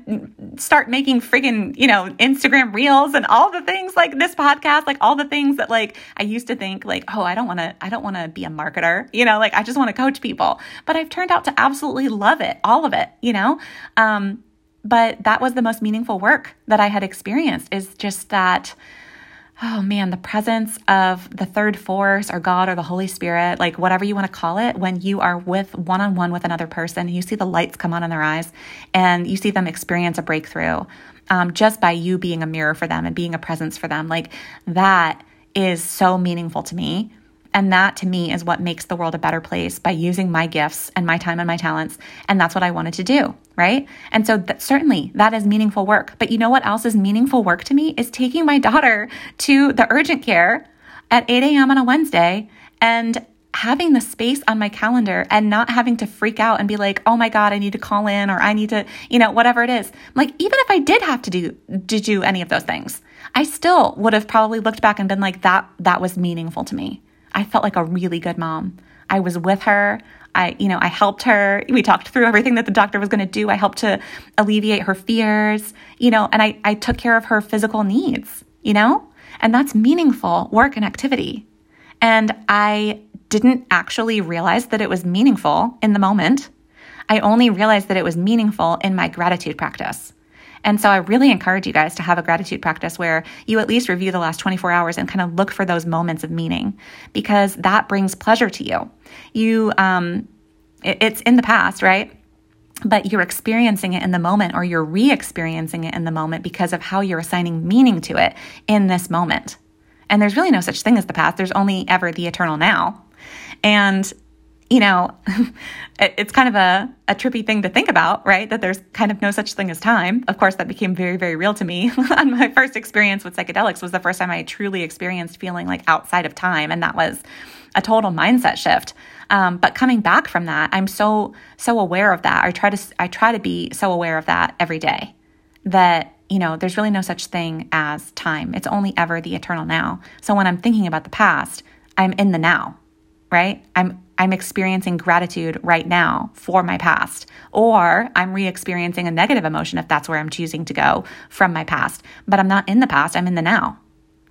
start making friggin', you know, Instagram reels and all the things like this podcast, like all the things that like I used to think like, oh, I don't want to, I don't want to be a marketer, you know, like I just want to coach people. But I've turned out to absolutely love it, all of it, you know? Um, but that was the most meaningful work that I had experienced is just that oh man, the presence of the third force or God or the Holy Spirit, like whatever you want to call it, when you are with one on one with another person, you see the lights come on in their eyes and you see them experience a breakthrough um, just by you being a mirror for them and being a presence for them. Like that is so meaningful to me. And that to me is what makes the world a better place by using my gifts and my time and my talents. And that's what I wanted to do. Right. And so that, certainly that is meaningful work. But you know what else is meaningful work to me is taking my daughter to the urgent care at 8 a.m. on a Wednesday and having the space on my calendar and not having to freak out and be like, oh my God, I need to call in or I need to, you know, whatever it is. Like, even if I did have to do, to do any of those things, I still would have probably looked back and been like, that, that was meaningful to me. I felt like a really good mom. I was with her. I, you know, I helped her. We talked through everything that the doctor was going to do. I helped to alleviate her fears, you know, and I, I took care of her physical needs, you know, and that's meaningful work and activity. And I didn't actually realize that it was meaningful in the moment. I only realized that it was meaningful in my gratitude practice. And so I really encourage you guys to have a gratitude practice where you at least review the last 24 hours and kind of look for those moments of meaning because that brings pleasure to you. You, um, it, it's in the past, right? But you're experiencing it in the moment or you're re experiencing it in the moment because of how you're assigning meaning to it in this moment. And there's really no such thing as the past, there's only ever the eternal now. And you know, it's kind of a, a trippy thing to think about, right? That there's kind of no such thing as time. Of course, that became very, very real to me on my first experience with psychedelics was the first time I truly experienced feeling like outside of time. And that was a total mindset shift. Um, but coming back from that, I'm so, so aware of that. I try to, I try to be so aware of that every day that, you know, there's really no such thing as time. It's only ever the eternal now. So when I'm thinking about the past, I'm in the now, right? I'm I'm experiencing gratitude right now for my past, or I'm re experiencing a negative emotion if that's where I'm choosing to go from my past. But I'm not in the past, I'm in the now,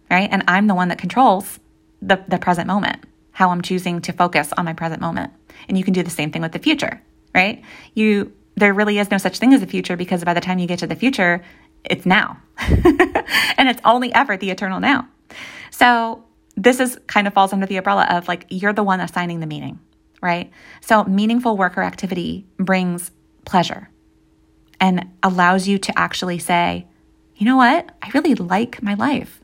right? And I'm the one that controls the, the present moment, how I'm choosing to focus on my present moment. And you can do the same thing with the future, right? You, there really is no such thing as the future because by the time you get to the future, it's now. and it's only ever the eternal now. So this is kind of falls under the umbrella of like you're the one assigning the meaning, right? So meaningful work or activity brings pleasure and allows you to actually say, you know what? I really like my life.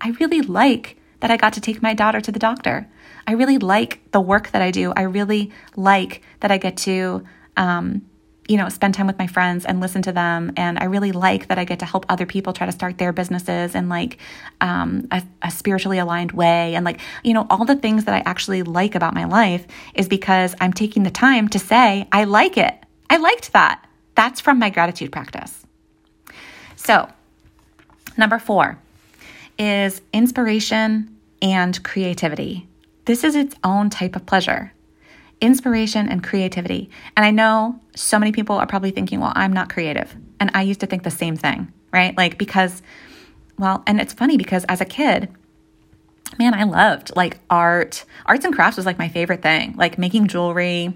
I really like that I got to take my daughter to the doctor. I really like the work that I do. I really like that I get to um, you know, spend time with my friends and listen to them. And I really like that I get to help other people try to start their businesses in like um, a, a spiritually aligned way. And like, you know, all the things that I actually like about my life is because I'm taking the time to say, I like it. I liked that. That's from my gratitude practice. So, number four is inspiration and creativity. This is its own type of pleasure inspiration and creativity. And I know so many people are probably thinking, well, I'm not creative. And I used to think the same thing, right? Like, because, well, and it's funny because as a kid, man, I loved like art. Arts and crafts was like my favorite thing, like making jewelry,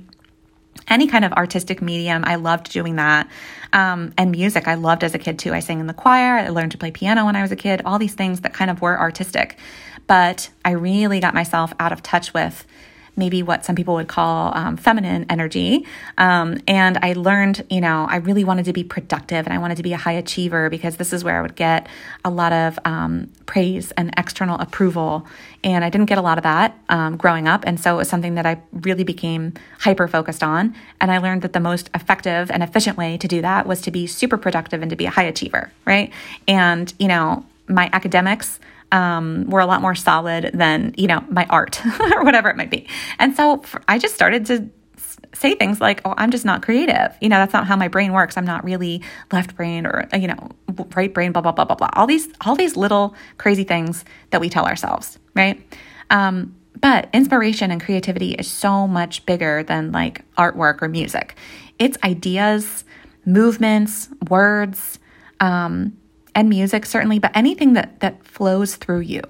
any kind of artistic medium. I loved doing that. Um, and music, I loved as a kid too. I sang in the choir, I learned to play piano when I was a kid, all these things that kind of were artistic. But I really got myself out of touch with maybe what some people would call um, feminine energy. Um, and I learned, you know, I really wanted to be productive and I wanted to be a high achiever because this is where I would get a lot of um, praise and external approval. And I didn't get a lot of that um, growing up. And so it was something that I really became hyper focused on. And I learned that the most effective and efficient way to do that was to be super productive and to be a high achiever, right? And, you know, my academics, um, were a lot more solid than, you know, my art or whatever it might be. And so I just started to say things like, oh, I'm just not creative. You know, that's not how my brain works. I'm not really left brain or, you know, right brain, blah, blah, blah, blah, blah. All these, all these little crazy things that we tell ourselves, right? Um, But inspiration and creativity is so much bigger than like artwork or music. It's ideas, movements, words, um, and music certainly, but anything that that flows through you.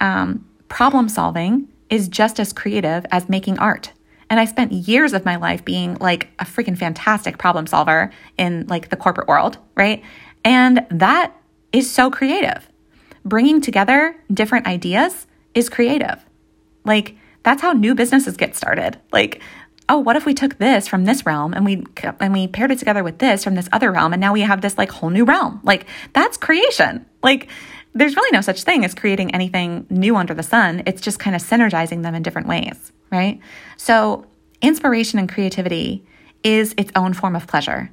Um, problem solving is just as creative as making art. And I spent years of my life being like a freaking fantastic problem solver in like the corporate world, right? And that is so creative. Bringing together different ideas is creative. Like that's how new businesses get started. Like, oh, what if we took this from this realm and we and we paired it together with this from this other realm and now we have this like whole new realm. Like that's creation. Like there's really no such thing as creating anything new under the sun. It's just kind of synergizing them in different ways, right? So, inspiration and creativity is its own form of pleasure.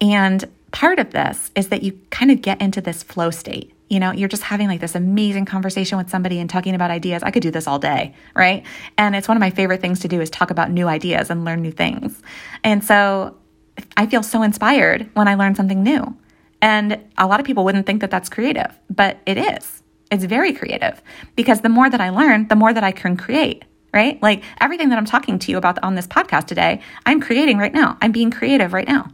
And part of this is that you kind of get into this flow state. You know, you're just having like this amazing conversation with somebody and talking about ideas. I could do this all day, right? And it's one of my favorite things to do is talk about new ideas and learn new things. And so I feel so inspired when I learn something new. And a lot of people wouldn't think that that's creative, but it is. It's very creative because the more that I learn, the more that I can create, right? Like everything that I'm talking to you about on this podcast today, I'm creating right now. I'm being creative right now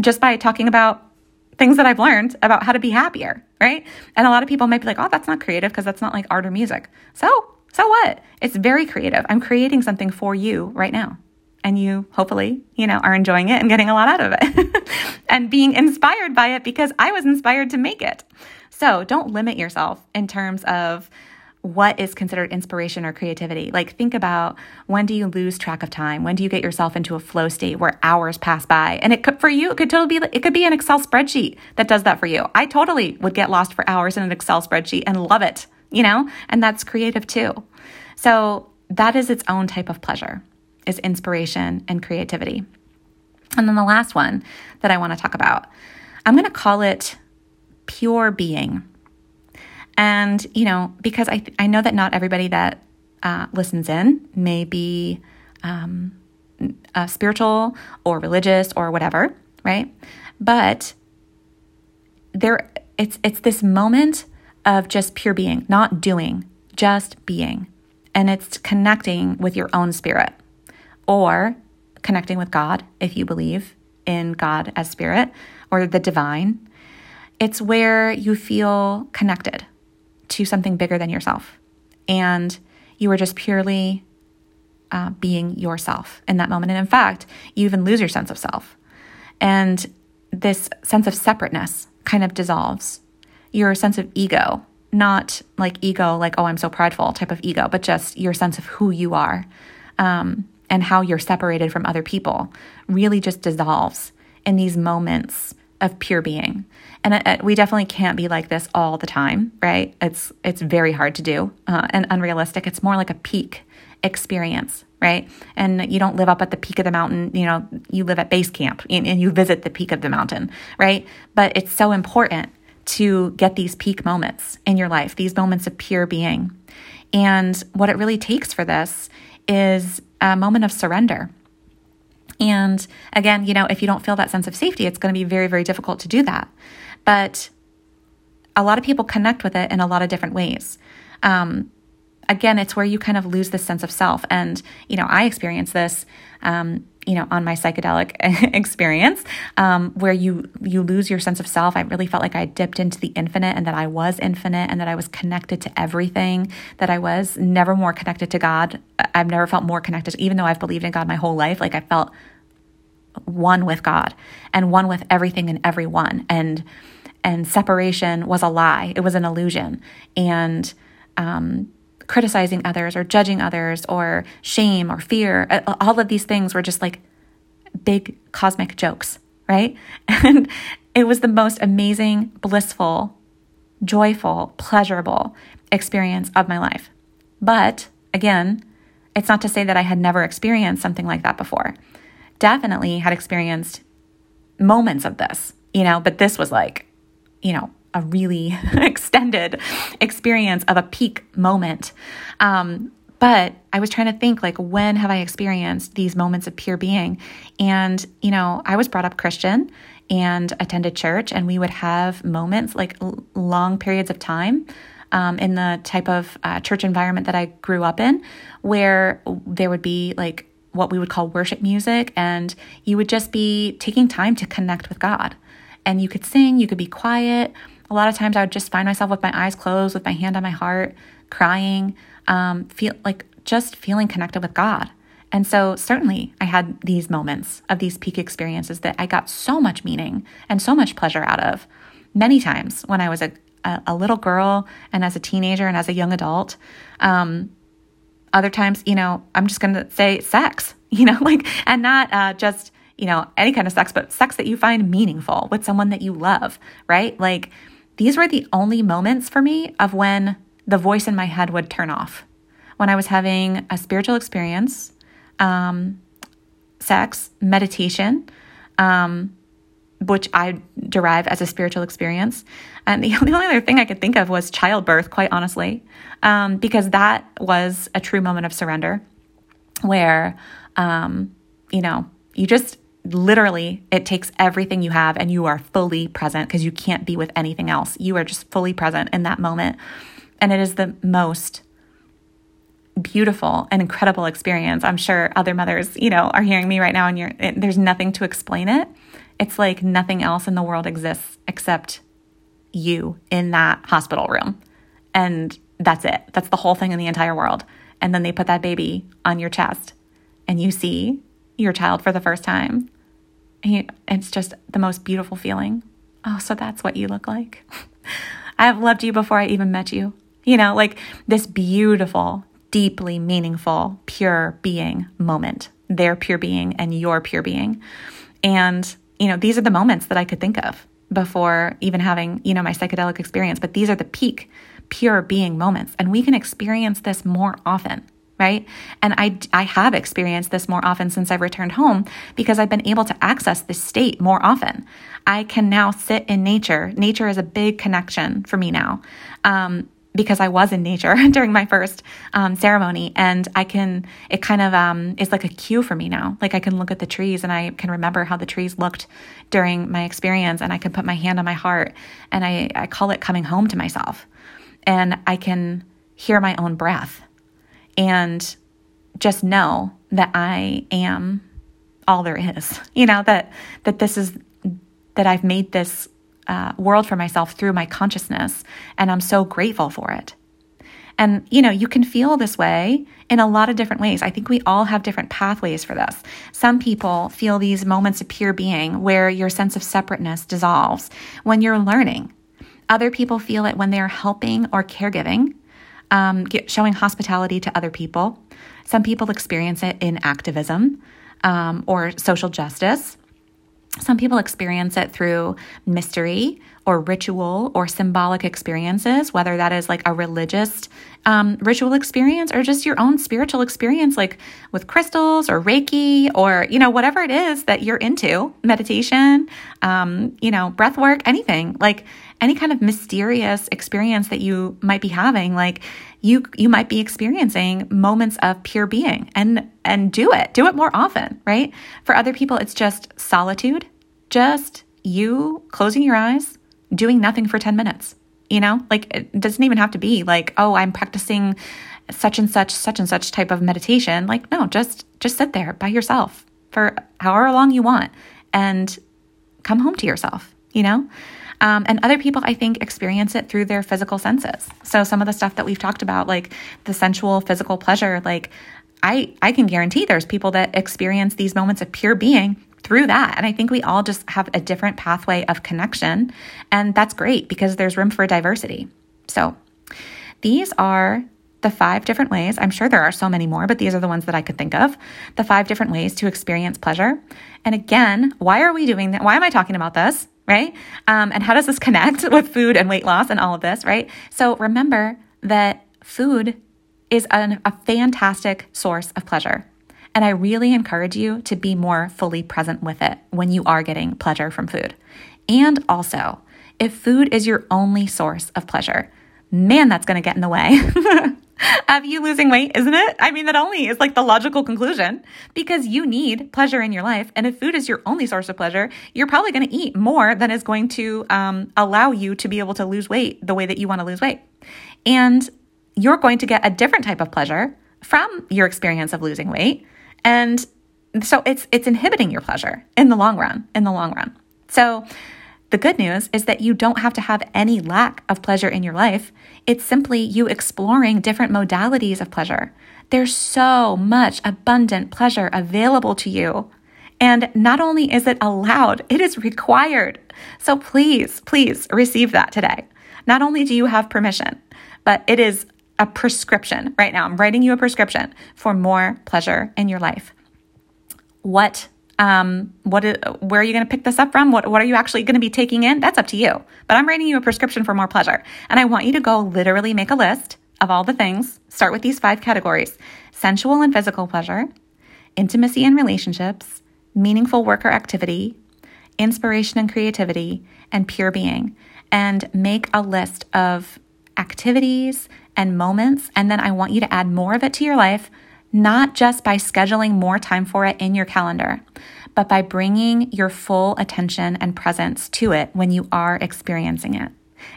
just by talking about things that I've learned about how to be happier, right? And a lot of people might be like, oh, that's not creative because that's not like art or music. So, so what? It's very creative. I'm creating something for you right now and you hopefully, you know, are enjoying it and getting a lot out of it and being inspired by it because I was inspired to make it. So don't limit yourself in terms of what is considered inspiration or creativity. Like, think about when do you lose track of time? When do you get yourself into a flow state where hours pass by? And it could, for you, it could totally be, it could be an Excel spreadsheet that does that for you. I totally would get lost for hours in an Excel spreadsheet and love it, you know, and that's creative too. So, that is its own type of pleasure is inspiration and creativity. And then the last one that I want to talk about, I'm going to call it pure being. And, you know, because I, I know that not everybody that uh, listens in may be um, uh, spiritual or religious or whatever, right? But there, it's it's this moment of just pure being, not doing, just being, and it's connecting with your own spirit or connecting with God if you believe in God as spirit or the divine. It's where you feel connected to something bigger than yourself. And you are just purely uh, being yourself in that moment. And in fact, you even lose your sense of self. And this sense of separateness kind of dissolves. Your sense of ego, not like ego, like, oh, I'm so prideful type of ego, but just your sense of who you are. Um, and how you're separated from other people really just dissolves in these moments of pure being. And it, it, we definitely can't be like this all the time, right? It's it's very hard to do uh, and unrealistic. It's more like a peak experience, right? And you don't live up at the peak of the mountain, you know, you live at base camp and, and you visit the peak of the mountain, right? But it's so important to get these peak moments in your life, these moments of pure being. And what it really takes for this is a moment of surrender. And again, you know, if you don't feel that sense of safety, it's going to be very, very difficult to do that. But a lot of people connect with it in a lot of different ways. Um, again, it's where you kind of lose this sense of self. And, you know, I experienced this um, you know on my psychedelic experience um, where you you lose your sense of self i really felt like i dipped into the infinite and that i was infinite and that i was connected to everything that i was never more connected to god i've never felt more connected even though i've believed in god my whole life like i felt one with god and one with everything and everyone and and separation was a lie it was an illusion and um, criticizing others or judging others or shame or fear. All of these things were just like big cosmic jokes, right? And it was the most amazing, blissful, joyful, pleasurable experience of my life. But again, it's not to say that I had never experienced something like that before. Definitely had experienced moments of this, you know, but this was like, you know, a really extended experience of a peak moment. Um, but I was trying to think like when have I experienced these moments of pure being? And you know, I was brought up Christian and attended church and we would have moments like long periods of time um, in the type of uh, church environment that I grew up in, where there would be like what we would call worship music, and you would just be taking time to connect with God. And you could sing, you could be quiet. A lot of times I would just find myself with my eyes closed, with my hand on my heart, crying, um, feel like just feeling connected with God. And so, certainly, I had these moments of these peak experiences that I got so much meaning and so much pleasure out of many times when I was a, a, little girl and as a teenager and as a young adult. Um, other times, you know, I'm just going to say sex, you know, like, and not uh, just, you know, any kind of sex, but sex that you find meaningful with someone that you love, right? Like, these were the only moments for me of when the voice in my head would turn off. When I was having a spiritual experience um, sex, meditation, um, which I derive as a spiritual experience. And the only other thing I could think of was childbirth, quite honestly, um, because that was a true moment of surrender where, um, you know, you just literally, it takes everything you have and you are fully present because you can't be with anything else. You are just fully present in that moment. And it is the most beautiful and incredible experience. I'm sure other mothers, you know, are hearing me right now and you're it, there's nothing to explain it. It's like nothing else in the world exists except you in that hospital room. And that's it. That's the whole thing in the entire world. And then they put that baby on your chest and you see your child for the first time. It's just the most beautiful feeling. Oh, so that's what you look like. I've loved you before I even met you. You know, like this beautiful, deeply meaningful, pure being moment, their pure being and your pure being. And, you know, these are the moments that I could think of before even having, you know, my psychedelic experience, but these are the peak pure being moments. And we can experience this more often right? And I, I have experienced this more often since I've returned home because I've been able to access this state more often. I can now sit in nature. Nature is a big connection for me now. Um, because I was in nature during my first um, ceremony, and I can, it kind of um, is like a cue for me now. Like I can look at the trees and I can remember how the trees looked during my experience, and I can put my hand on my heart, and I, I call it coming home to myself. And I can hear my own breath and just know that I am all there is. You know, that, that this is, that I've made this uh, world for myself through my consciousness, and I'm so grateful for it. And, you know, you can feel this way in a lot of different ways. I think we all have different pathways for this. Some people feel these moments of pure being where your sense of separateness dissolves when you're learning. Other people feel it when they're helping or caregiving, um, showing hospitality to other people. Some people experience it in activism um, or social justice. Some people experience it through mystery or ritual or symbolic experiences, whether that is like a religious um, ritual experience or just your own spiritual experience, like with crystals or Reiki or, you know, whatever it is that you're into, meditation, um, you know, breath work, anything, like any kind of mysterious experience that you might be having, like you you might be experiencing moments of pure being and and do it. Do it more often, right? For other people it's just solitude, just you closing your eyes, doing nothing for 10 minutes. You know, like it doesn't even have to be like, oh, I'm practicing such and such, such and such type of meditation. Like, no, just just sit there by yourself for however long you want and come home to yourself, you know? Um, and other people, I think, experience it through their physical senses. So some of the stuff that we've talked about, like the sensual physical pleasure, like I, I can guarantee there's people that experience these moments of pure being through that. And I think we all just have a different pathway of connection. And that's great because there's room for diversity. So these are the five different ways. I'm sure there are so many more, but these are the ones that I could think of. The five different ways to experience pleasure. And again, why are we doing that? Why am I talking about this? Right? Um, and how does this connect with food and weight loss and all of this? Right? So remember that food is an, a fantastic source of pleasure. And I really encourage you to be more fully present with it when you are getting pleasure from food. And also, if food is your only source of pleasure, man, that's going to get in the way. of you losing weight, isn't it? I mean, that only is like the logical conclusion because you need pleasure in your life. And if food is your only source of pleasure, you're probably going to eat more than is going to um, allow you to be able to lose weight the way that you want to lose weight. And you're going to get a different type of pleasure from your experience of losing weight. And so it's it's inhibiting your pleasure in the long run, in the long run. So the good news is that you don't have to have any lack of pleasure in your life. It's simply you exploring different modalities of pleasure. There's so much abundant pleasure available to you. And not only is it allowed, it is required. So please, please receive that today. Not only do you have permission, but it is a prescription right now. I'm writing you a prescription for more pleasure in your life. What um, what is, where are you going to pick this up from? What, what are you actually going to be taking in? That's up to you. But I'm writing you a prescription for more pleasure. And I want you to go literally make a list of all the things. Start with these five categories sensual and physical pleasure, intimacy and relationships, meaningful work or activity, inspiration and creativity, and pure being. And make a list of activities and moments. And then I want you to add more of it to your life not just by scheduling more time for it in your calendar, but by bringing your full attention and presence to it when you are experiencing it.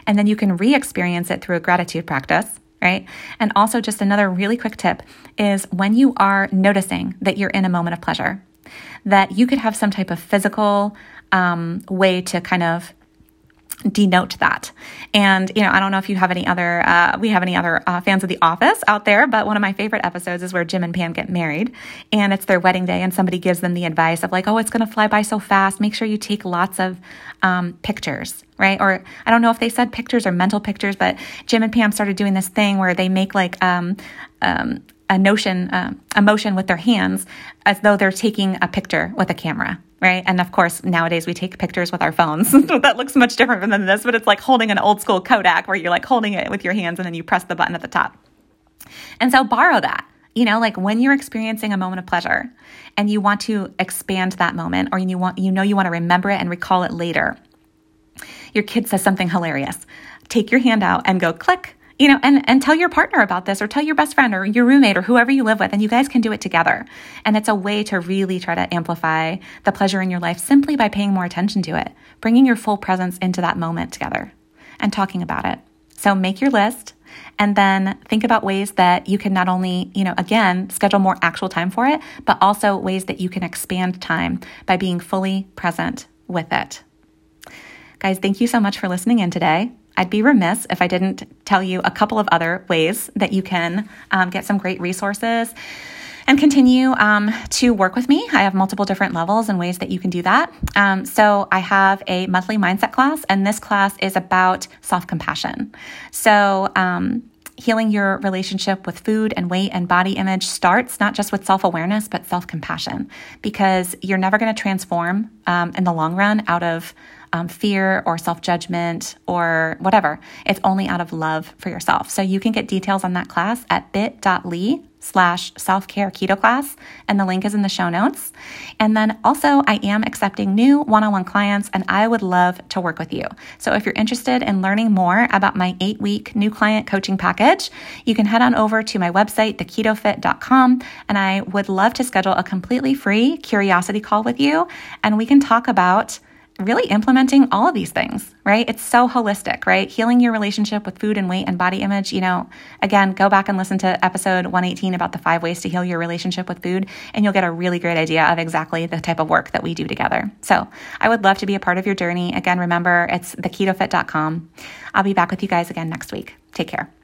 And then you can re experience it through a gratitude practice, right? And also, just another really quick tip is when you are noticing that you're in a moment of pleasure, that you could have some type of physical um, way to kind of denote that. And, you know, I don't know if you have any other, uh, we have any other uh, fans of The Office out there, but one of my favorite episodes is where Jim and Pam get married and it's their wedding day and somebody gives them the advice of like, oh, it's going to fly by so fast. Make sure you take lots of um, pictures, right? Or I don't know if they said pictures or mental pictures, but Jim and Pam started doing this thing where they make like, um, um, a notion, uh, a motion with their hands as though they're taking a picture with a camera, right? And of course, nowadays we take pictures with our phones. that looks much different than this, but it's like holding an old school Kodak where you're like holding it with your hands and then you press the button at the top. And so borrow that. You know, like when you're experiencing a moment of pleasure and you want to expand that moment or you want you know you want to remember it and recall it later. Your kid says something hilarious. Take your hand out and go click you know, and, and tell your partner about this or tell your best friend or your roommate or whoever you live with, and you guys can do it together. And it's a way to really try to amplify the pleasure in your life simply by paying more attention to it, bringing your full presence into that moment together and talking about it. So make your list and then think about ways that you can not only, you know, again, schedule more actual time for it, but also ways that you can expand time by being fully present with it. Guys, thank you so much for listening in today. I'd be remiss if I didn't tell you a couple of other ways that you can um, get some great resources and continue um, to work with me. I have multiple different levels and ways that you can do that. Um, so I have a monthly mindset class, and this class is about self compassion. So, um, healing your relationship with food and weight and body image starts not just with self awareness, but self compassion, because you're never going to transform um, in the long run out of um, fear or self judgment or whatever. It's only out of love for yourself. So you can get details on that class at bit.ly slash self care keto class, and the link is in the show notes. And then also, I am accepting new one on one clients, and I would love to work with you. So if you're interested in learning more about my eight week new client coaching package, you can head on over to my website, theketofit.com, and I would love to schedule a completely free curiosity call with you, and we can talk about really implementing all of these things, right? It's so holistic, right? Healing your relationship with food and weight and body image. You know, again, go back and listen to episode 118 about the five ways to heal your relationship with food, and you'll get a really great idea of exactly the type of work that we do together. So I would love to be a part of your journey. Again, remember, it's theketofit.com. I'll be back with you guys again next week. Take care.